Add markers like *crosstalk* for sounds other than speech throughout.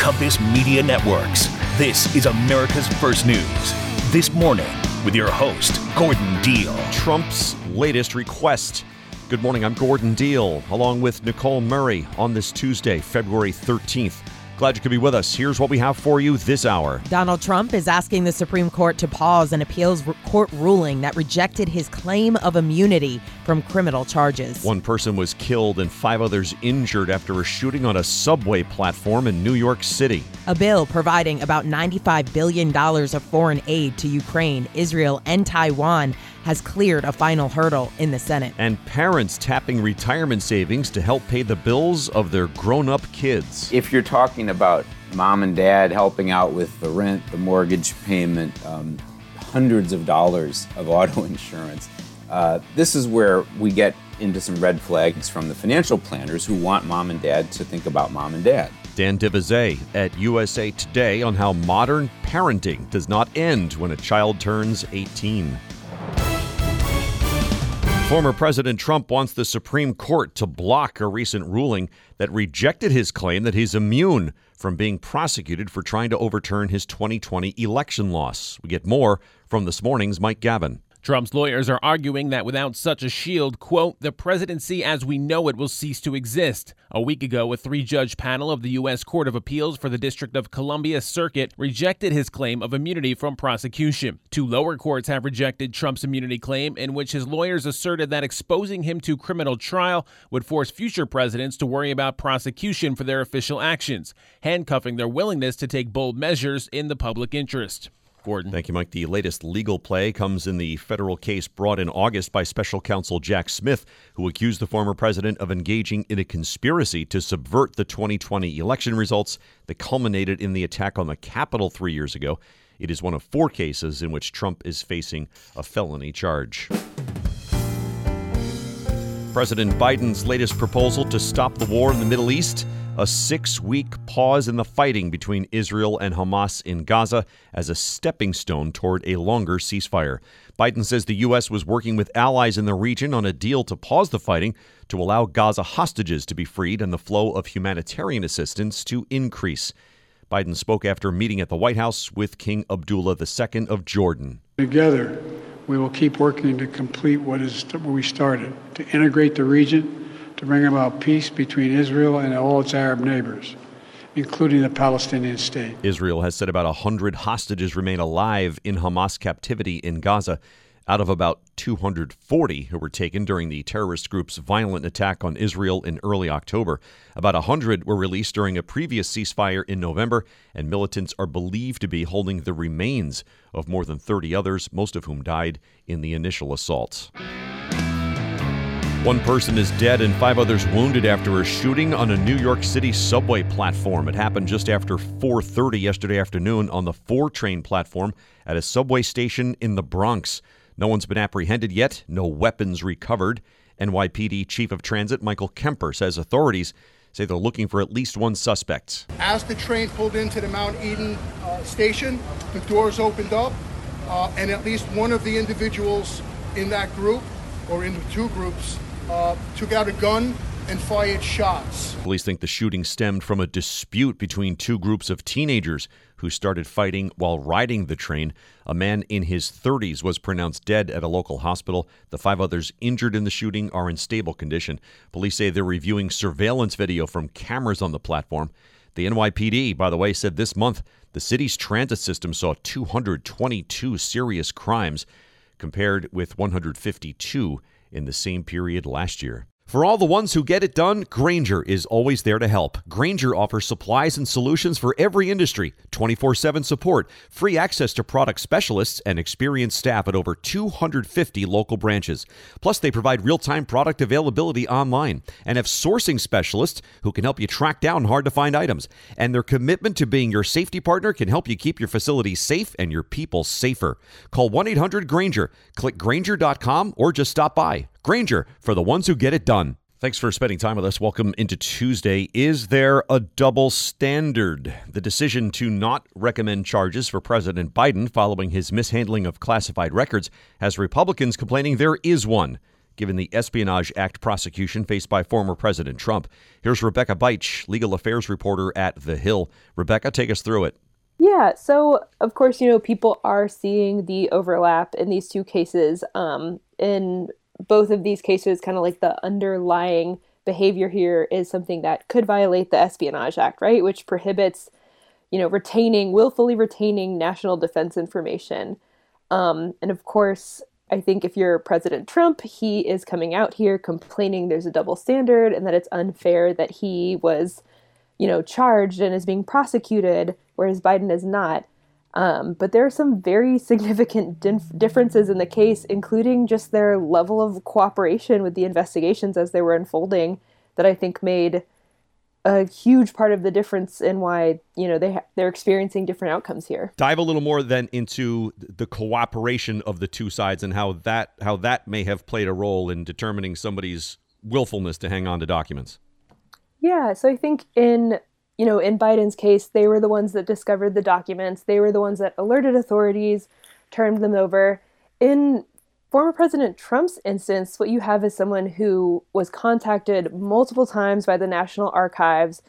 Compass Media Networks. This is America's First News. This morning, with your host, Gordon Deal. Trump's latest request. Good morning, I'm Gordon Deal, along with Nicole Murray on this Tuesday, February 13th. Glad you could be with us. Here's what we have for you this hour. Donald Trump is asking the Supreme Court to pause an appeals court ruling that rejected his claim of immunity from criminal charges. One person was killed and five others injured after a shooting on a subway platform in New York City. A bill providing about $95 billion of foreign aid to Ukraine, Israel, and Taiwan has cleared a final hurdle in the Senate. And parents tapping retirement savings to help pay the bills of their grown up kids. If you're talking about mom and dad helping out with the rent, the mortgage payment, um, hundreds of dollars of auto *laughs* insurance, uh, this is where we get into some red flags from the financial planners who want mom and dad to think about mom and dad. Dan de Visé at USA Today on how modern parenting does not end when a child turns 18. Former President Trump wants the Supreme Court to block a recent ruling that rejected his claim that he's immune from being prosecuted for trying to overturn his 2020 election loss. We get more from this morning's Mike Gavin. Trump's lawyers are arguing that without such a shield, quote, the presidency as we know it will cease to exist. A week ago, a three judge panel of the U.S. Court of Appeals for the District of Columbia Circuit rejected his claim of immunity from prosecution. Two lower courts have rejected Trump's immunity claim, in which his lawyers asserted that exposing him to criminal trial would force future presidents to worry about prosecution for their official actions, handcuffing their willingness to take bold measures in the public interest. Gordon. Thank you, Mike. The latest legal play comes in the federal case brought in August by special counsel Jack Smith, who accused the former president of engaging in a conspiracy to subvert the 2020 election results that culminated in the attack on the Capitol three years ago. It is one of four cases in which Trump is facing a felony charge. President Biden's latest proposal to stop the war in the Middle East a six week pause in the fighting between Israel and Hamas in Gaza as a stepping stone toward a longer ceasefire. Biden says the U.S. was working with allies in the region on a deal to pause the fighting to allow Gaza hostages to be freed and the flow of humanitarian assistance to increase. Biden spoke after meeting at the White House with King Abdullah II of Jordan. Together, we will keep working to complete what is what we started to integrate the region to bring about peace between Israel and all its Arab neighbors, including the Palestinian state. Israel has said about 100 hostages remain alive in Hamas captivity in Gaza out of about 240 who were taken during the terrorist group's violent attack on Israel in early October. About 100 were released during a previous ceasefire in November, and militants are believed to be holding the remains of more than 30 others, most of whom died in the initial assaults. One person is dead and five others wounded after a shooting on a New York City subway platform. It happened just after 4:30 yesterday afternoon on the 4 train platform at a subway station in the Bronx. No one's been apprehended yet, no weapons recovered. NYPD Chief of Transit Michael Kemper says authorities say they're looking for at least one suspect. As the train pulled into the Mount Eden uh, station, the doors opened up, uh, and at least one of the individuals in that group, or in the two groups, uh, took out a gun and fired shots. Police think the shooting stemmed from a dispute between two groups of teenagers who started fighting while riding the train. A man in his 30s was pronounced dead at a local hospital. The five others injured in the shooting are in stable condition. Police say they're reviewing surveillance video from cameras on the platform. The NYPD, by the way, said this month the city's transit system saw 222 serious crimes compared with 152 in the same period last year. For all the ones who get it done, Grainger is always there to help. Grainger offers supplies and solutions for every industry, 24 7 support, free access to product specialists, and experienced staff at over 250 local branches. Plus, they provide real time product availability online and have sourcing specialists who can help you track down hard to find items. And their commitment to being your safety partner can help you keep your facility safe and your people safer. Call 1 800 Grainger, click Grainger.com, or just stop by. Grainger, for the ones who get it done. Thanks for spending time with us. Welcome into Tuesday. Is there a double standard? The decision to not recommend charges for President Biden following his mishandling of classified records has Republicans complaining there is one. given the Espionage Act prosecution faced by former President Trump. Here's Rebecca Beitsch, legal affairs reporter at The Hill. Rebecca, take us through it. Yeah, so of course, you know, people are seeing the overlap in these two cases. Um, in both of these cases, kind of like the underlying behavior here is something that could violate the Espionage Act, right? Which prohibits, you know, retaining, willfully retaining national defense information. Um, and of course, I think if you're President Trump, he is coming out here complaining there's a double standard and that it's unfair that he was, you know, charged and is being prosecuted, whereas Biden is not. Um, but there are some very significant dif- differences in the case, including just their level of cooperation with the investigations as they were unfolding, that I think made a huge part of the difference in why you know they ha- they're experiencing different outcomes here. Dive a little more then into the cooperation of the two sides and how that how that may have played a role in determining somebody's willfulness to hang on to documents. Yeah, so I think in you know in Biden's case, they were the ones that discovered the documents. They were the ones that alerted authorities, turned them over. In former President Trump's instance, what you have is someone who was contacted multiple times by the National Archives,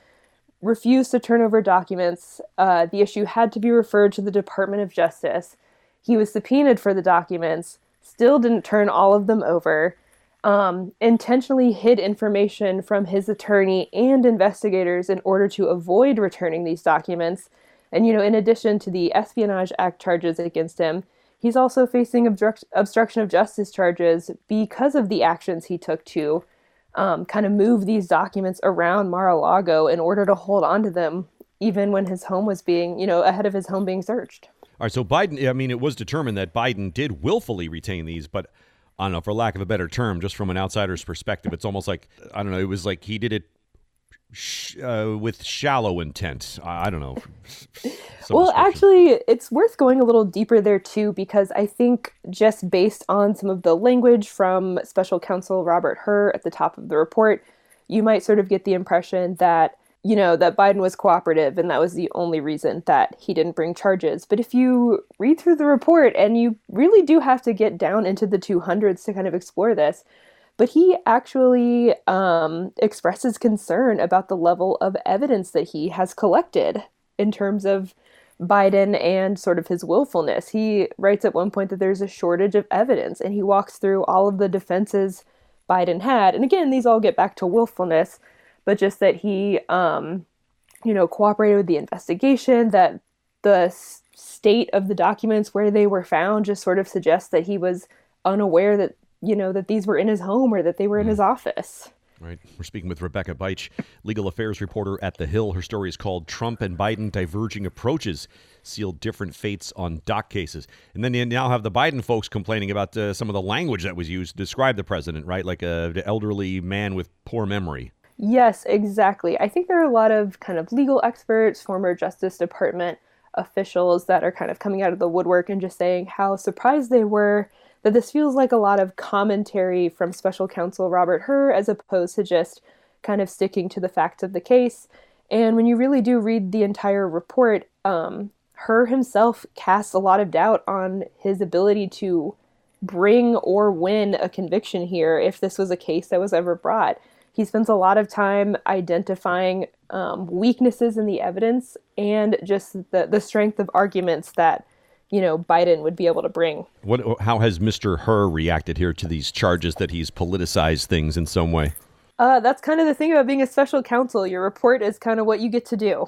refused to turn over documents. Uh, the issue had to be referred to the Department of Justice. He was subpoenaed for the documents, still didn't turn all of them over, um, intentionally hid information from his attorney and investigators in order to avoid returning these documents. And, you know, in addition to the Espionage Act charges against him, He's also facing obstruct- obstruction of justice charges because of the actions he took to um, kind of move these documents around Mar-a-Lago in order to hold on to them, even when his home was being, you know, ahead of his home being searched. All right, so Biden, I mean, it was determined that Biden did willfully retain these, but I don't know, for lack of a better term, just from an outsider's perspective, it's almost like, I don't know, it was like he did it sh- uh, with shallow intent. I, I don't know. well, actually, it's worth going a little deeper there too, because I think just based on some of the language from Special Counsel Robert Hur at the top of the report, you might sort of get the impression that you know that Biden was cooperative and that was the only reason that he didn't bring charges. But if you read through the report, and you really do have to get down into the 200s to kind of explore this but he actually um, expresses concern about the level of evidence that he has collected in terms of Biden and sort of his willfulness. He writes at one point that there's a shortage of evidence, and he walks through all of the defenses Biden had. And again, these all get back to willfulness, but just that he, um, you know, cooperated with the investigation, that the state of the documents where they were found just sort of suggests that he was unaware that you know, that these were in his home or that they were in his mm. office. Right. We're speaking with Rebecca Beitsch, legal affairs reporter at The Hill. Her story is called Trump and Biden Diverging Approaches Sealed Different Fates on Doc Cases. And then you now have the Biden folks complaining about uh, some of the language that was used to describe the president, right? Like a elderly man with poor memory. Yes, exactly. I think there are a lot of kind of legal experts, former Justice Department officials that are kind of coming out of the woodwork and just saying how surprised they were that this feels like a lot of commentary from special counsel Robert Hur as opposed to just kind of sticking to the facts of the case. And when you really do read the entire report, um, Hur himself casts a lot of doubt on his ability to bring or win a conviction here if this was a case that was ever brought. He spends a lot of time identifying um, weaknesses in the evidence and just the, the strength of arguments that you know Biden would be able to bring. What? How has Mr. Hur reacted here to these charges that he's politicized things in some way? Uh, that's kind of the thing about being a special counsel. Your report is kind of what you get to do.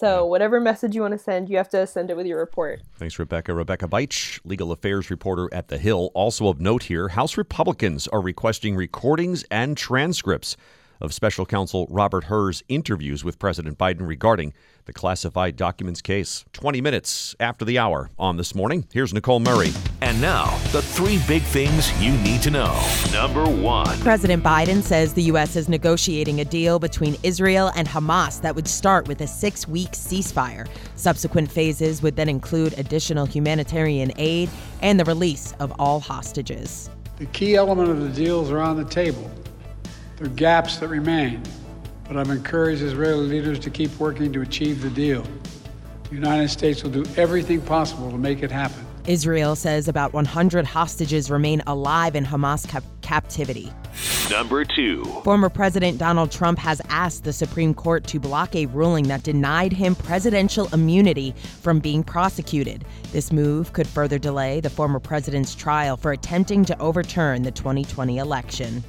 So whatever message you want to send, you have to send it with your report. Thanks, Rebecca. Rebecca Beitsch, legal affairs reporter at The Hill. Also of note here, House Republicans are requesting recordings and transcripts of special counsel Robert Hur's interviews with President Biden regarding the classified documents case. 20 minutes after the hour on this morning. Here's Nicole Murray. And now, the three big things you need to know. Number one President Biden says the U.S. is negotiating a deal between Israel and Hamas that would start with a six week ceasefire. Subsequent phases would then include additional humanitarian aid and the release of all hostages. The key element of the deals are on the table. There are gaps that remain, but I've encouraged Israeli leaders to keep working to achieve the deal. The United States will do everything possible to make it happen. Israel says about 100 hostages remain alive in Hamas captivity. Number two. Former President Donald Trump has asked the Supreme Court to block a ruling that denied him presidential immunity from being prosecuted. This move could further delay the former president's trial for attempting to overturn the 2020 election.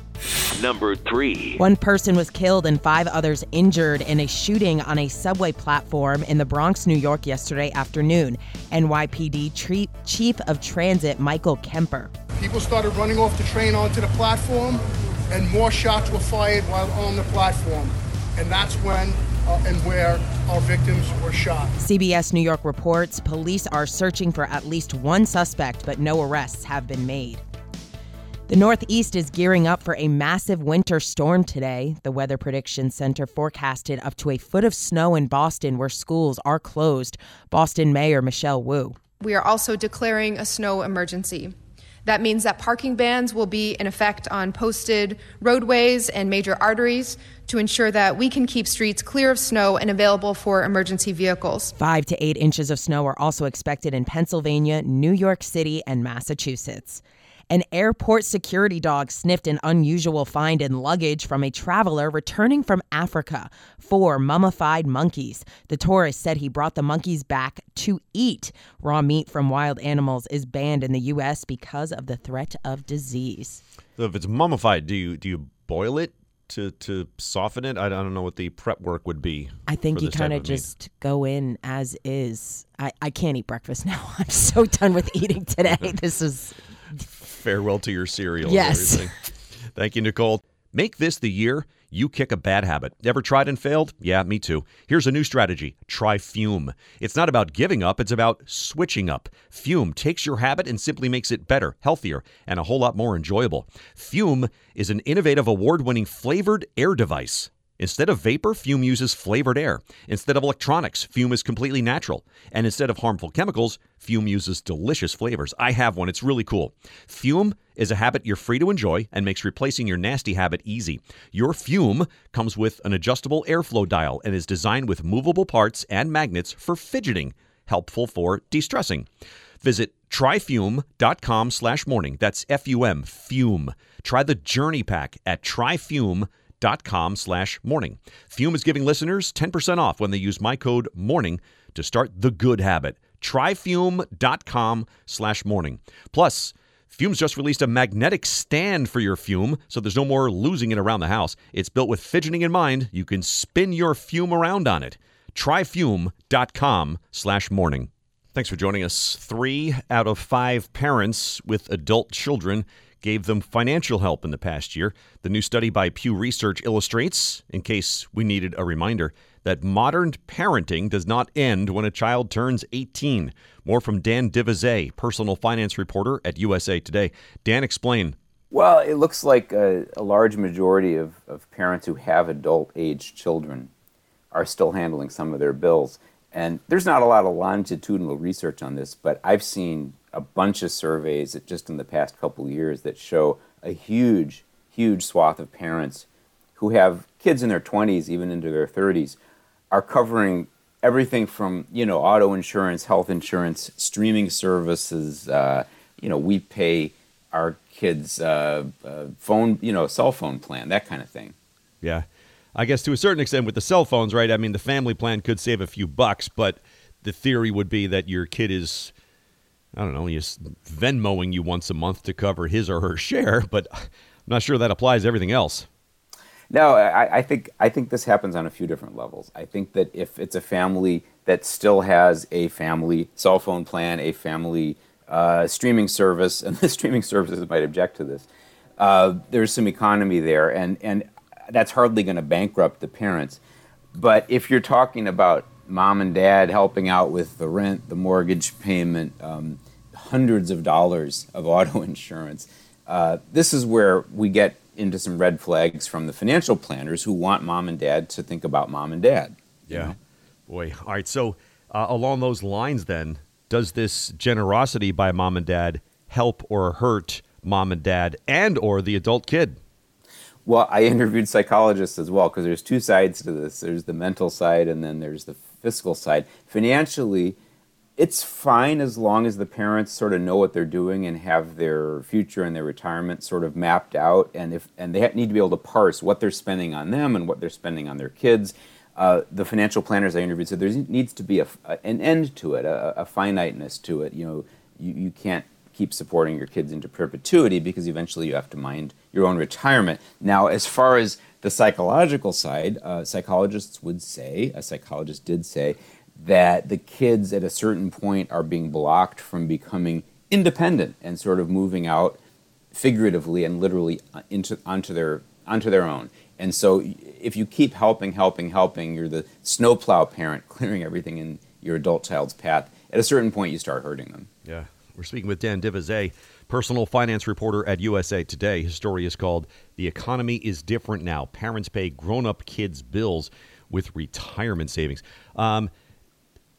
Number three. One person was killed and five others injured in a shooting on a subway platform in the Bronx, New York, yesterday afternoon. NYPD Chief of Transit Michael Kemper. People started running off the train onto the platform, and more shots were fired while on the platform. And that's when uh, and where our victims were shot. CBS New York reports police are searching for at least one suspect, but no arrests have been made. The Northeast is gearing up for a massive winter storm today. The Weather Prediction Center forecasted up to a foot of snow in Boston, where schools are closed. Boston Mayor Michelle Wu. We are also declaring a snow emergency. That means that parking bans will be in effect on posted roadways and major arteries to ensure that we can keep streets clear of snow and available for emergency vehicles. Five to eight inches of snow are also expected in Pennsylvania, New York City, and Massachusetts. An airport security dog sniffed an unusual find in luggage from a traveler returning from Africa four mummified monkeys. The tourist said he brought the monkeys back to eat. Raw meat from wild animals is banned in the U.S. because of the threat of disease. So if it's mummified, do you do you boil it to to soften it? I don't know what the prep work would be. I think you kind of just go in as is. I, I can't eat breakfast *laughs* now. I'm so done with eating today. *laughs* this is farewell to your cereal. Yes. Thank you, Nicole. Make this the year you kick a bad habit. Ever tried and failed? Yeah, me too. Here's a new strategy try Fume. It's not about giving up, it's about switching up. Fume takes your habit and simply makes it better, healthier, and a whole lot more enjoyable. Fume is an innovative, award winning flavored air device. Instead of vapor, Fume uses flavored air. Instead of electronics, Fume is completely natural. And instead of harmful chemicals, Fume uses delicious flavors. I have one, it's really cool. Fume is a habit you're free to enjoy and makes replacing your nasty habit easy. Your Fume comes with an adjustable airflow dial and is designed with movable parts and magnets for fidgeting, helpful for de-stressing. Visit tryfume.com slash morning. That's F-U-M, Fume. Try the Journey Pack at tryfume.com com slash morning. Fume is giving listeners 10% off when they use my code morning to start the good habit. Tryfume.com slash morning. Plus, Fume's just released a magnetic stand for your Fume, so there's no more losing it around the house. It's built with fidgeting in mind. You can spin your Fume around on it. Tryfume.com slash morning. Thanks for joining us. Three out of five parents with adult children gave them financial help in the past year. The new study by Pew Research illustrates, in case we needed a reminder, that modern parenting does not end when a child turns 18. More from Dan de Visé, personal finance reporter at USA Today. Dan, explain. Well, it looks like a, a large majority of, of parents who have adult age children are still handling some of their bills. And there's not a lot of longitudinal research on this, but I've seen a bunch of surveys just in the past couple years that show a huge, huge swath of parents who have kids in their 20s, even into their 30s, are covering everything from you know auto insurance, health insurance, streaming services. Uh, you know, we pay our kids' uh, uh, phone, you know, cell phone plan, that kind of thing. Yeah, I guess to a certain extent with the cell phones, right? I mean, the family plan could save a few bucks, but the theory would be that your kid is I don't know, he's Venmoing you once a month to cover his or her share, but I'm not sure that applies to everything else. No, I, I, think I think this happens on a few different levels. I think that if it's a family that still has a family cell phone plan, a family uh, streaming service, *laughs* and the streaming services might object to this, uh, there's some economy there, and and that's hardly going to bankrupt the parents. But if you're talking about mom and dad helping out with the rent, the mortgage payment, um, hundreds of dollars of auto *laughs* insurance. Uh, this is where we get into some red flags from the financial planners who want mom and dad to think about mom and dad. Yeah. Know? Boy. All right. So, uh, along those lines, then, does this generosity by mom and dad help or hurt mom and dad and or the adult kid? Well, I *laughs* interviewed psychologists as well because there's two sides to this. There's the mental side and then there's the fiscal side. Financially, it's fine as long as the parents sort of know what they're doing and have their future and their retirement sort of mapped out, and if and they need to be able to parse what they're spending on them and what they're spending on their kids. Uh, the financial planners I interviewed said there needs to be a, an end to it, a, a finiteness to it. You know, you, you can't keep supporting your kids into perpetuity because eventually you have to mind your own retirement. Now, as far as the psychological side, uh, psychologists would say, a psychologist did say, that the kids at a certain point are being blocked from becoming independent and sort of moving out figuratively and literally uh, into onto their onto their own. And so if you keep helping, helping, helping, you're the snowplow parent *laughs* clearing everything in your adult child's path. At a certain point, you start hurting them. Yeah. We're speaking with Dan de Visé, personal finance reporter at USA Today. His story is called The Economy is Different Now. Parents pay grown up kids' bills with retirement savings. Um,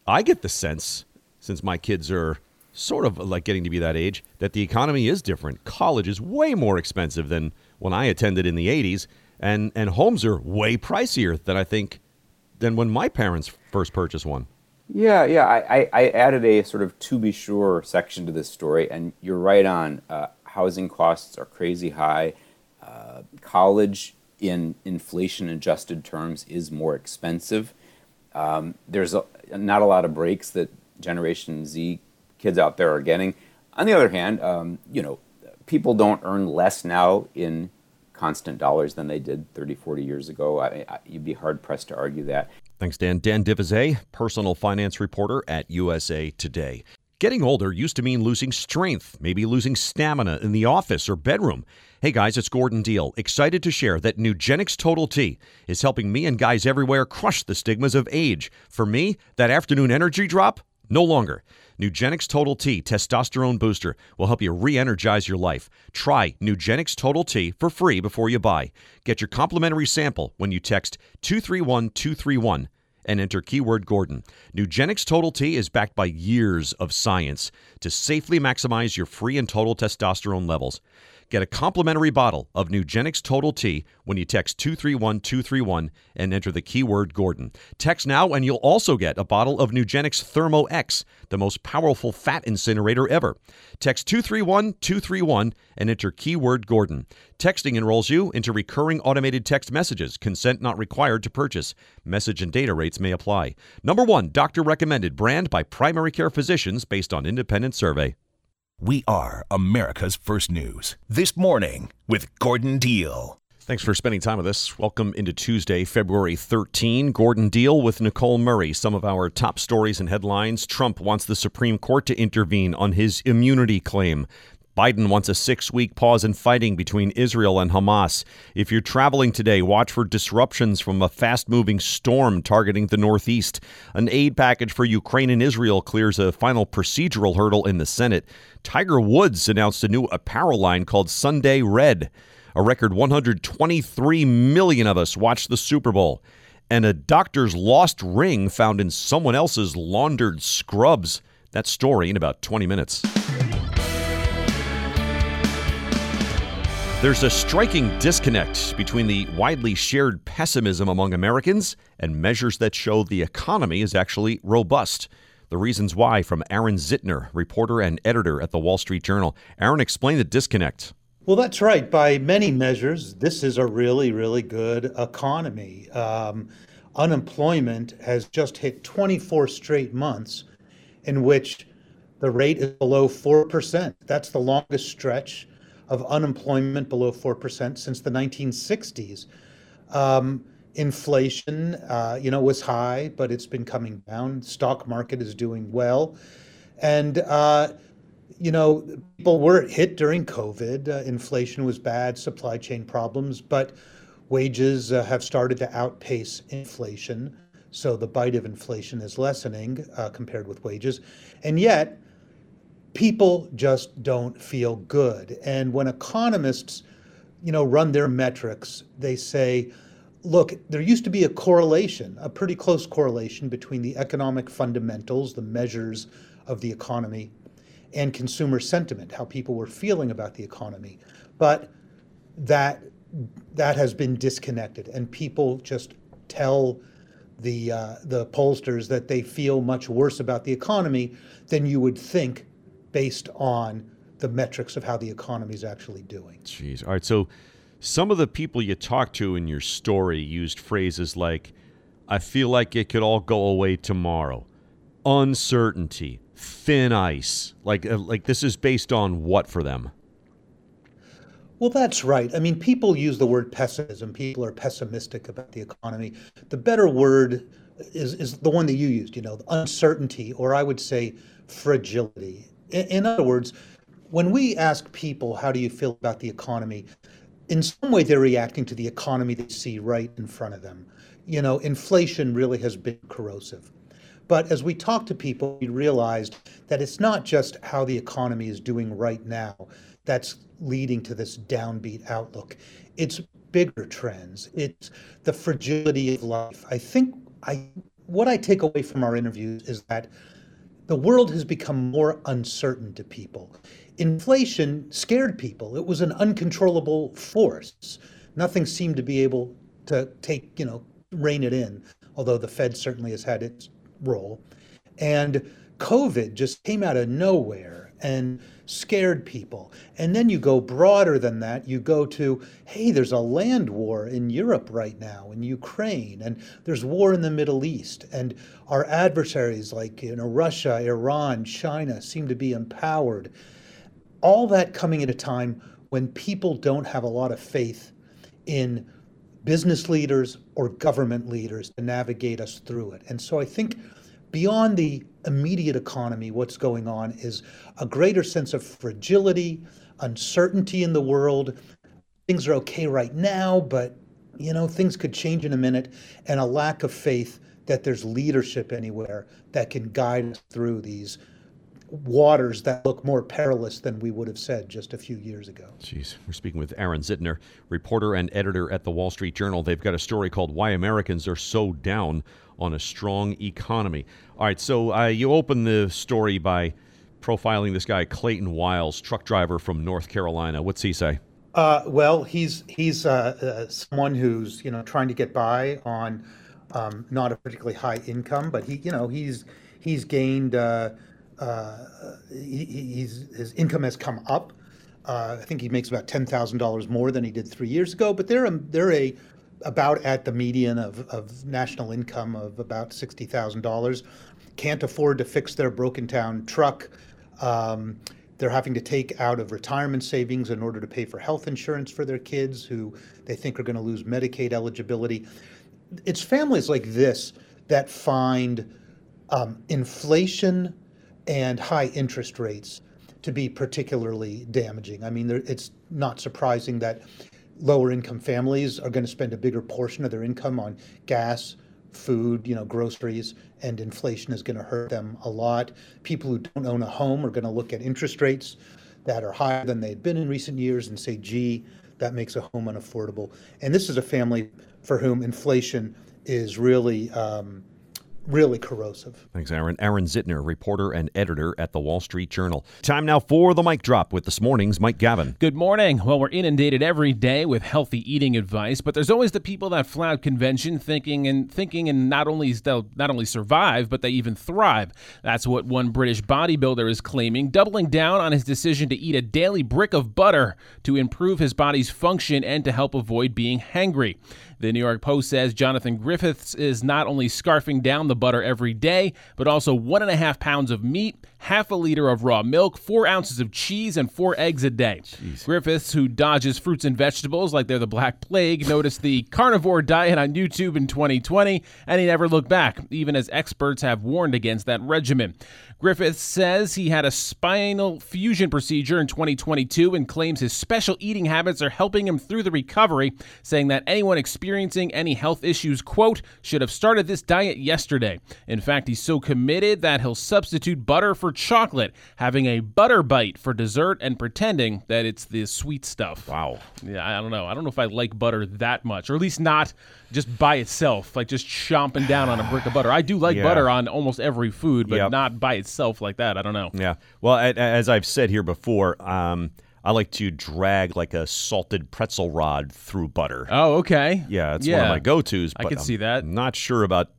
I get the sense, since my kids are sort of like getting to be that age, that the economy is different. College is way more expensive than when I attended in the 80s, and, and homes are way pricier than I think than when my parents first purchased one. Yeah, yeah. I, I, added a sort of to be sure section to this story, and you're right on. Uh, housing costs are crazy high. Uh, college, in inflation adjusted terms, is more expensive. Um, there's a, not a lot of breaks that Generation Z kids out there are getting. On the other hand, um, you know, people don't earn less now in constant dollars than they did 30, 40 years ago. I, I, you'd be hard pressed to argue that. Thanks, Dan. Dan de Visé, personal finance reporter at USA Today. Getting older used to mean losing strength, maybe losing stamina in the office or bedroom. Hey guys, it's Gordon Deal. Excited to share that Nugenix Total T is helping me and guys everywhere crush the stigmas of age. For me, that afternoon energy drop, no longer. Nugenix Total T Testosterone Booster will help you re energize your life. Try Nugenix Total T for free before you buy. Get your complimentary sample when you text 231 231 and enter keyword Gordon. Nugenix Total T is backed by years of science to safely maximize your free and total testosterone levels. Get a complimentary bottle of Nugenix Total T when you text 231231 and enter the keyword Gordon. Text now and you'll also get a bottle of Nugenix Thermo X, the most powerful fat incinerator ever. Text 231231 and enter keyword Gordon. Texting enrolls you into recurring automated text messages. Consent not required to purchase. Message and data rates may apply. Number 1, doctor recommended brand by primary care physicians based on independent survey. We are America's First News. This morning with Gordon Deal. Thanks for spending time with us. Welcome into Tuesday, February 13. Gordon Deal with Nicole Murray. Some of our top stories and headlines. Trump wants the Supreme Court to intervene on his immunity claim. Biden wants a six week pause in fighting between Israel and Hamas. If you're traveling today, watch for disruptions from a fast moving storm targeting the Northeast. An aid package for Ukraine and Israel clears a final procedural hurdle in the Senate. Tiger Woods announced a new apparel line called Sunday Red. A record 123 million of us watched the Super Bowl. And a doctor's lost ring found in someone else's laundered scrubs. That story in about 20 minutes. There's a striking disconnect between the widely shared pessimism among Americans and measures that show the economy is actually robust. The reasons why from Aaron Zitner, reporter and editor at the Wall Street Journal. Aaron, explain the disconnect. Well, that's right. By many measures, this is a really, really good economy. Um, unemployment has just hit 24 straight months in which the rate is below 4%. That's the longest stretch of unemployment below 4% since the 1960s. Um, inflation, uh, you know, was high, but it's been coming down. Stock market is doing well. And, uh, you know, people were hit during COVID. Uh, inflation was bad, supply chain problems, but wages uh, have started to outpace inflation. So the bite of inflation is lessening uh, compared with wages. And yet, people just don't feel good. And when economists, you know, run their metrics, they say, look, there used to be a correlation, a pretty close correlation between the economic fundamentals, the measures of the economy, and consumer sentiment, how people were feeling about the economy. But that that has been disconnected, and people just tell the uh, the pollsters that they feel much worse about the economy than you would think based on the metrics of how the economy is actually doing. Jeez. All right. So some of the people you talked to in your story used phrases like, I feel like it could all go away tomorrow, uncertainty, thin ice. Like, uh, like this is based on what for them? Well, that's right. I mean, people use the word pessimism. People are pessimistic about the economy. The better word is, is the one that you used, you know, uncertainty, or I would say fragility. In, other words, when we ask people, how do you feel about the economy? In some way, they're reacting to the economy they see right in front of them. You know, inflation really has been corrosive. But as we talk to people, we realized that it's not just how the economy is doing right now that's leading to this downbeat outlook. It's bigger trends. It's the fragility of life. I think I what I take away from our interviews is that the world has become more uncertain to people. Inflation scared people. It was an uncontrollable force. Nothing seemed to be able to take, you know, rein it in, although the Fed certainly has had its role. And COVID just came out of nowhere and scared people. And then you go broader than that. You go to, hey, there's a land war in Europe right now, in Ukraine, and there's war in the Middle East. And our adversaries like you know, Russia, Iran, China seem to be empowered. All that coming at a time when people don't have a lot of faith in business leaders or government leaders to navigate us through it. And so I think beyond the immediate economy, what's going on is a greater sense of fragility, uncertainty in the world. Things are okay right now, but you know, things could change in a minute, and a lack of faith that there's leadership anywhere that can guide us through these waters that look more perilous than we would have said just a few years ago. Jeez, we're speaking with Aaron Zitner, reporter and editor at the Wall Street Journal. They've got a story called "Why Americans Are So Down on a Strong Economy." All right, so uh, you open the story by profiling this guy Clayton Wiles, truck driver from North Carolina. What's he say? Uh, well, he's he's uh, uh someone who's you know trying to get by on um, not a particularly high income, but he you know he's he's gained uh, uh, he, he's his income has come up. I think he makes about ten thousand dollars more than he did three years ago, but they're a, they're a about at the median of, of national income of about sixty thousand dollars. Can't afford to fix their broken down truck. Um, they're having to take out of retirement savings in order to pay for health insurance for their kids who they think are going to lose Medicaid eligibility. It's families like this that find um, inflation and high interest rates to be particularly damaging. I mean, it's not surprising that lower income families are going to spend a bigger portion of their income on gas, food, you know, groceries, and inflation is going to hurt them a lot. People who don't own a home are going to look at interest rates that are higher than they've been in recent years and say, gee, that makes a home unaffordable. And this is a family for whom inflation is really um, really corrosive. Thanks, Aaron. Aaron Zitner, reporter and editor at the Wall Street Journal. Time now for the mic drop with this morning's Mike Gavin. Good morning. Well, we're inundated every day with healthy eating advice, but there's always the people that flout convention, thinking and thinking, and not only they'll not only survive, but they even thrive. That's what one British bodybuilder is claiming, doubling down on his decision to eat a daily brick of butter to improve his body's function and to help avoid being hangry. The New York Post says Jonathan Griffiths is not only scarfing down the butter every day, but also one and a half pounds of meat, half a liter of raw milk, four ounces of cheese, and four eggs a day. Jeez. Griffiths, who dodges fruits and vegetables like they're the Black Plague, noticed the *laughs* carnivore diet on YouTube in 2020, and he never looked back, even as experts have warned against that regimen. Griffiths says he had a spinal fusion procedure in 2022 and claims his special eating habits are helping him through the recovery, saying that anyone experiencing any health issues, quote, should have started this diet yesterday. In fact, he's so committed that he'll substitute butter for chocolate, having a butter bite for dessert and pretending that it's the sweet stuff. Wow. Yeah, I don't know. I don't know if I like butter that much, or at least not just by itself, like just chomping down on a brick of butter. I do like yeah. butter on almost every food, but yep. not by itself like that. I don't know. Yeah. Well, as I've said here before, um, I like to drag like a salted pretzel rod through butter. Oh, okay. Yeah, it's yeah. one of my go-tos. I can see that. Not sure about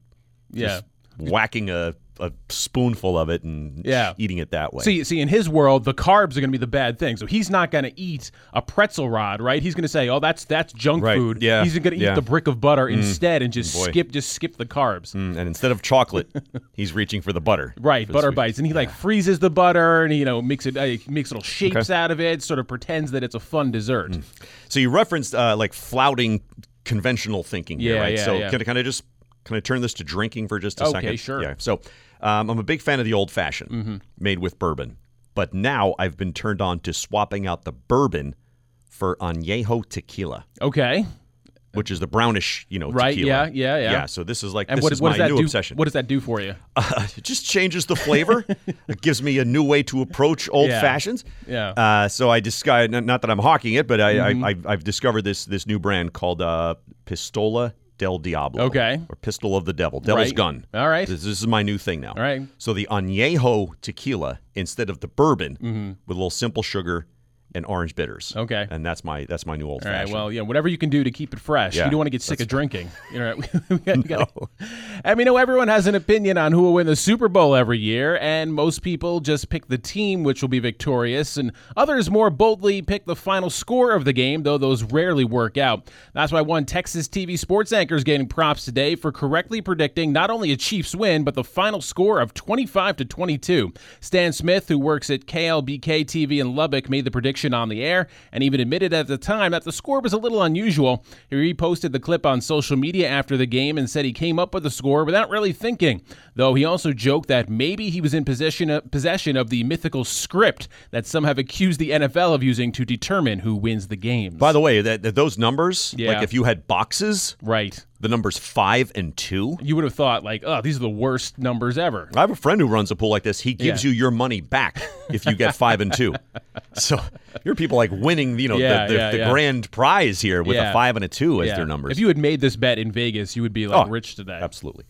yeah. whacking a a spoonful of it and yeah. eating it that way. See, see, in his world, the carbs are going to be the bad thing. So he's not going to eat a pretzel rod, right? He's going to say, "Oh, that's that's junk right. food." Yeah. He's going to eat yeah. the brick of butter mm. instead and just Boy. skip just skip the carbs. Mm. And instead of chocolate, *laughs* he's reaching for the butter. Right, butter bites, and he like freezes the butter and you know makes it uh, makes little shapes okay. out of it, sort of pretends that it's a fun dessert. Mm. So you referenced uh, like flouting conventional thinking here, yeah, right? so yeah. can I kind of just can I turn this to drinking for just a okay, second? Okay, sure. Yeah. So um, I'm a big fan of the old fashioned mm-hmm. made with bourbon, but now I've been turned on to swapping out the bourbon for añejo tequila. Okay. Which is the brownish, you know, right? Tequila. Yeah, yeah, yeah. Yeah. So this is like and this what, is what my new do, obsession. What does that do for you? Uh, *laughs* it just changes the flavor. it gives me a new way to approach old *laughs* yeah. fashions. Yeah. Uh, so I discovered, not that I'm hawking it, but I, mm-hmm. I, have discovered this this new brand called uh, Pistola del Diablo. Okay. Or Pistol of the Devil. Devil's right. Gun. All right. This, this, is my new thing now. All right. So the añejo tequila instead of the bourbon mm-hmm. with a little simple sugar and orange bitters. Okay. And that's my that's my new old All right. fashioned. Well, yeah, whatever you can do to keep it fresh. Yeah, you don't want to get sick of drinking. *laughs* You know, *laughs* we got, we got, no. *laughs* I mean, know everyone has an opinion on who will win the Super Bowl every year, and most people just pick the team which will be victorious, and others more boldly pick the final score of the game, though those rarely work out. That's why one Texas TV sports anchor is getting props today for correctly predicting not only a Chiefs win, but the final score of 25 to 22. Stan Smith, who works at KLBK TV in Lubbock, made the prediction on the air and even admitted at the time that the score was a little unusual. He reposted the clip on social media after the game and said he came up with the score without really thinking, though he also joked that maybe he was in possession of, uh, possession of the mythical script that some have accused the NFL of using to determine who wins the games. By the way, that, that those numbers, yeah. like if you had boxes, right, the numbers five and two, you would have thought like, oh, these are the worst numbers ever. I have a friend who runs a pool like this. He gives Yeah. you your money back if you get five and two. So your people like winning, you know, Yeah, the, the, yeah, the grand prize here with a five and a two as their numbers. If you had made this bet in Vegas, you would be like Oh, rich today. Absolutely.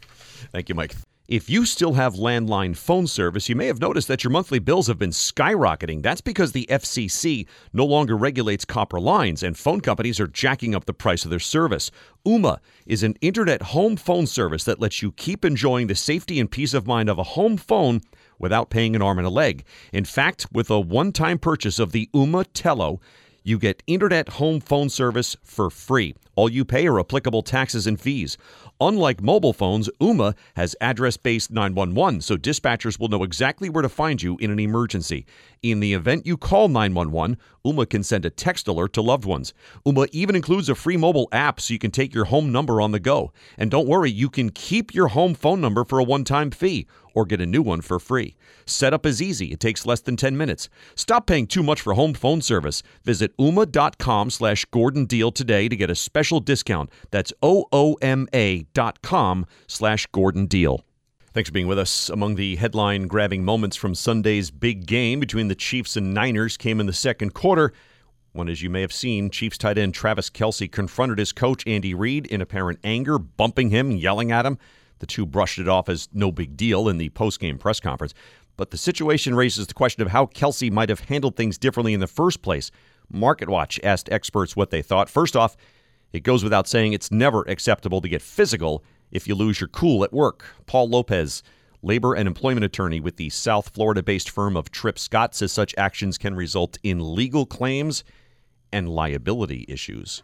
Thank you, Mike. If you still have landline phone service, you may have noticed that your monthly bills have been skyrocketing. That's because the FCC no longer regulates copper lines, and phone companies are jacking up the price of their service. Ooma is an internet home phone service that lets you keep enjoying the safety and peace of mind of a home phone without paying an arm and a leg. In fact, with a one time purchase of the Ooma Telo, you get internet home phone service for free. All you pay are applicable taxes and fees. Unlike mobile phones, Ooma has address based 911, so dispatchers will know exactly where to find you in an emergency. In the event you call 911, Ooma can send a text alert to loved ones. Ooma even includes a free mobile app so you can take your home number on the go. And don't worry, you can keep your home phone number for a one time fee or get a new one for free. Setup is easy. It takes less than 10 minutes. Stop paying too much for home phone service. Visit ooma.com slash Gordon Deal today to get a special discount. That's O-O-M-A dot com slash Gordon Deal. Thanks for being with us. Among the headline grabbing moments from Sunday's big game between the Chiefs and Niners came in the second quarter. When, as you may have seen, Chiefs tight end Travis Kelce confronted his coach Andy Reid in apparent anger, bumping him, yelling at him. The two brushed it off as no big deal in the post-game press conference. But the situation raises the question of how Kelce might have handled things differently in the first place. MarketWatch asked experts what they thought. First off, it goes without saying it's never acceptable to get physical if you lose your cool at work. Paul Lopez, labor and employment attorney with the South Florida based firm of Tripp Scott, says such actions can result in legal claims and liability issues.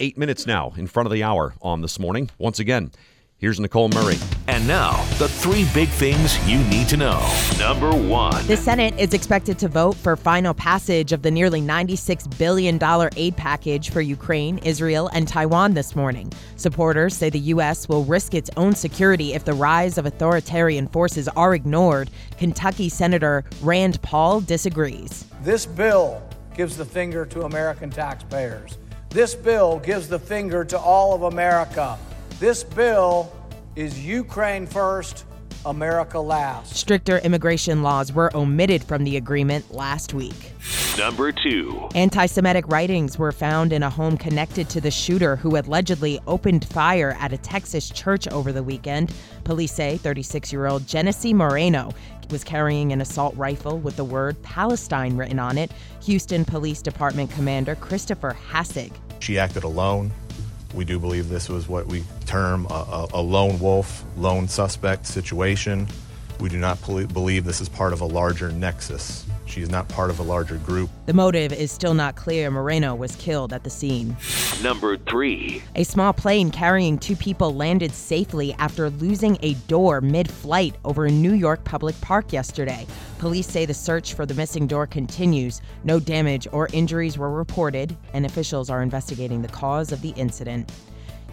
Eight minutes now in front of the hour on this morning. Once again, here's Nicole Murray. And now, the three big things you need to know. Number one. The Senate is expected to vote for final passage of the nearly $96 billion aid package for Ukraine, Israel, and Taiwan this morning. Supporters say the U.S. will risk its own security if the rise of authoritarian forces are ignored. Kentucky Senator Rand Paul disagrees. This bill gives the finger to American taxpayers. This bill gives the finger to all of America. This bill is Ukraine first, America last. Stricter immigration laws were omitted from the agreement last week. Number two. Anti Semitic writings were found in a home connected to the shooter who allegedly opened fire at a Texas church over the weekend. Police say 36 year old Genesse Moreno was carrying an assault rifle with the word Palestine written on it. Houston Police Department Commander Christopher Hassig. She acted alone. We do believe this was what we term a, a, lone wolf, lone suspect situation. We do not believe this is part of a larger nexus. She is not part of a larger group. The motive is still not clear. Moreno was killed at the scene. Number three. A small plane carrying two people landed safely after losing a door mid flight over a New York public park yesterday. Police say the search for the missing door continues. No damage or injuries were reported, and officials are investigating the cause of the incident.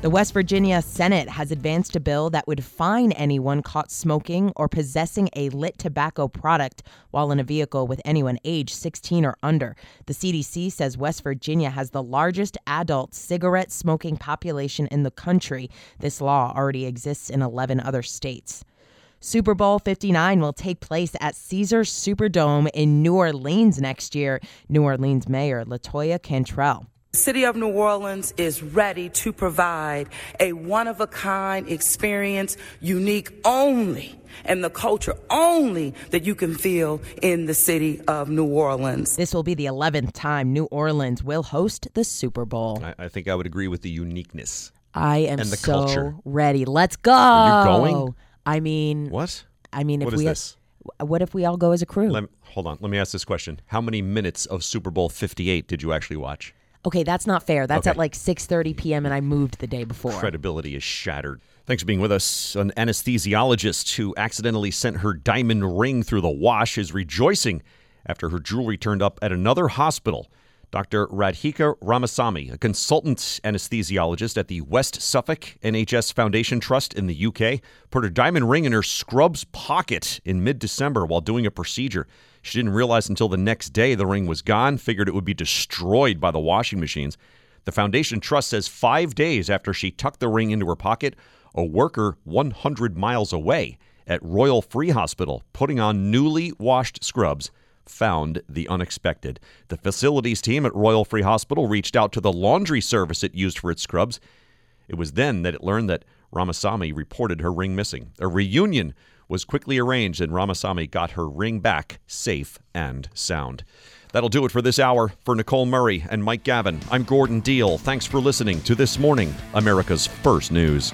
The West Virginia Senate has advanced a bill that would fine anyone caught smoking or possessing a lit tobacco product while in a vehicle with anyone age 16 or under. The CDC says West Virginia has the largest adult cigarette smoking population in the country. This law already exists in 11 other states. Super Bowl 59 will take place at Caesars Superdome in New Orleans next year. New Orleans Mayor Latoya Cantrell. The City of New Orleans is ready to provide a one of a kind experience, unique only and the culture only that you can feel in the city of New Orleans. This will be the 11th time New Orleans will host the Super Bowl. I, I think I would agree with the uniqueness. I am and the so culture. ready. Let's go. Are you going? I mean, what? I mean, if what is we this? what if we all go as a crew? Let, hold on. Let me ask this question: How many minutes of Super Bowl 58 did you actually watch? Okay, that's not fair. That's Okay. at like 6:30 p.m. and I moved the day before. Credibility is shattered. Thanks for being with us. An anesthesiologist who accidentally sent her diamond ring through the wash is rejoicing after her jewelry turned up at another hospital. Dr. Radhika Ramasamy, a consultant anesthesiologist at the West Suffolk NHS Foundation Trust in the UK, put her diamond ring in her scrub's pocket in mid December while doing a procedure. She didn't realize until the next day the ring was gone, figured it would be destroyed by the washing machines. The Foundation Trust says five days after she tucked the ring into her pocket, a worker 100 miles away at Royal Free Hospital putting on newly washed scrubs found the unexpected. The facilities team at Royal Free Hospital reached out to the laundry service it used for its scrubs. It was then that it learned that Ramasamy reported her ring missing. A reunion was quickly arranged and Ramasamy got her ring back safe and sound. That'll do it for this hour. For Nicole Murray and Mike Gavin, I'm Gordon Deal. Thanks for listening to This Morning, America's First News.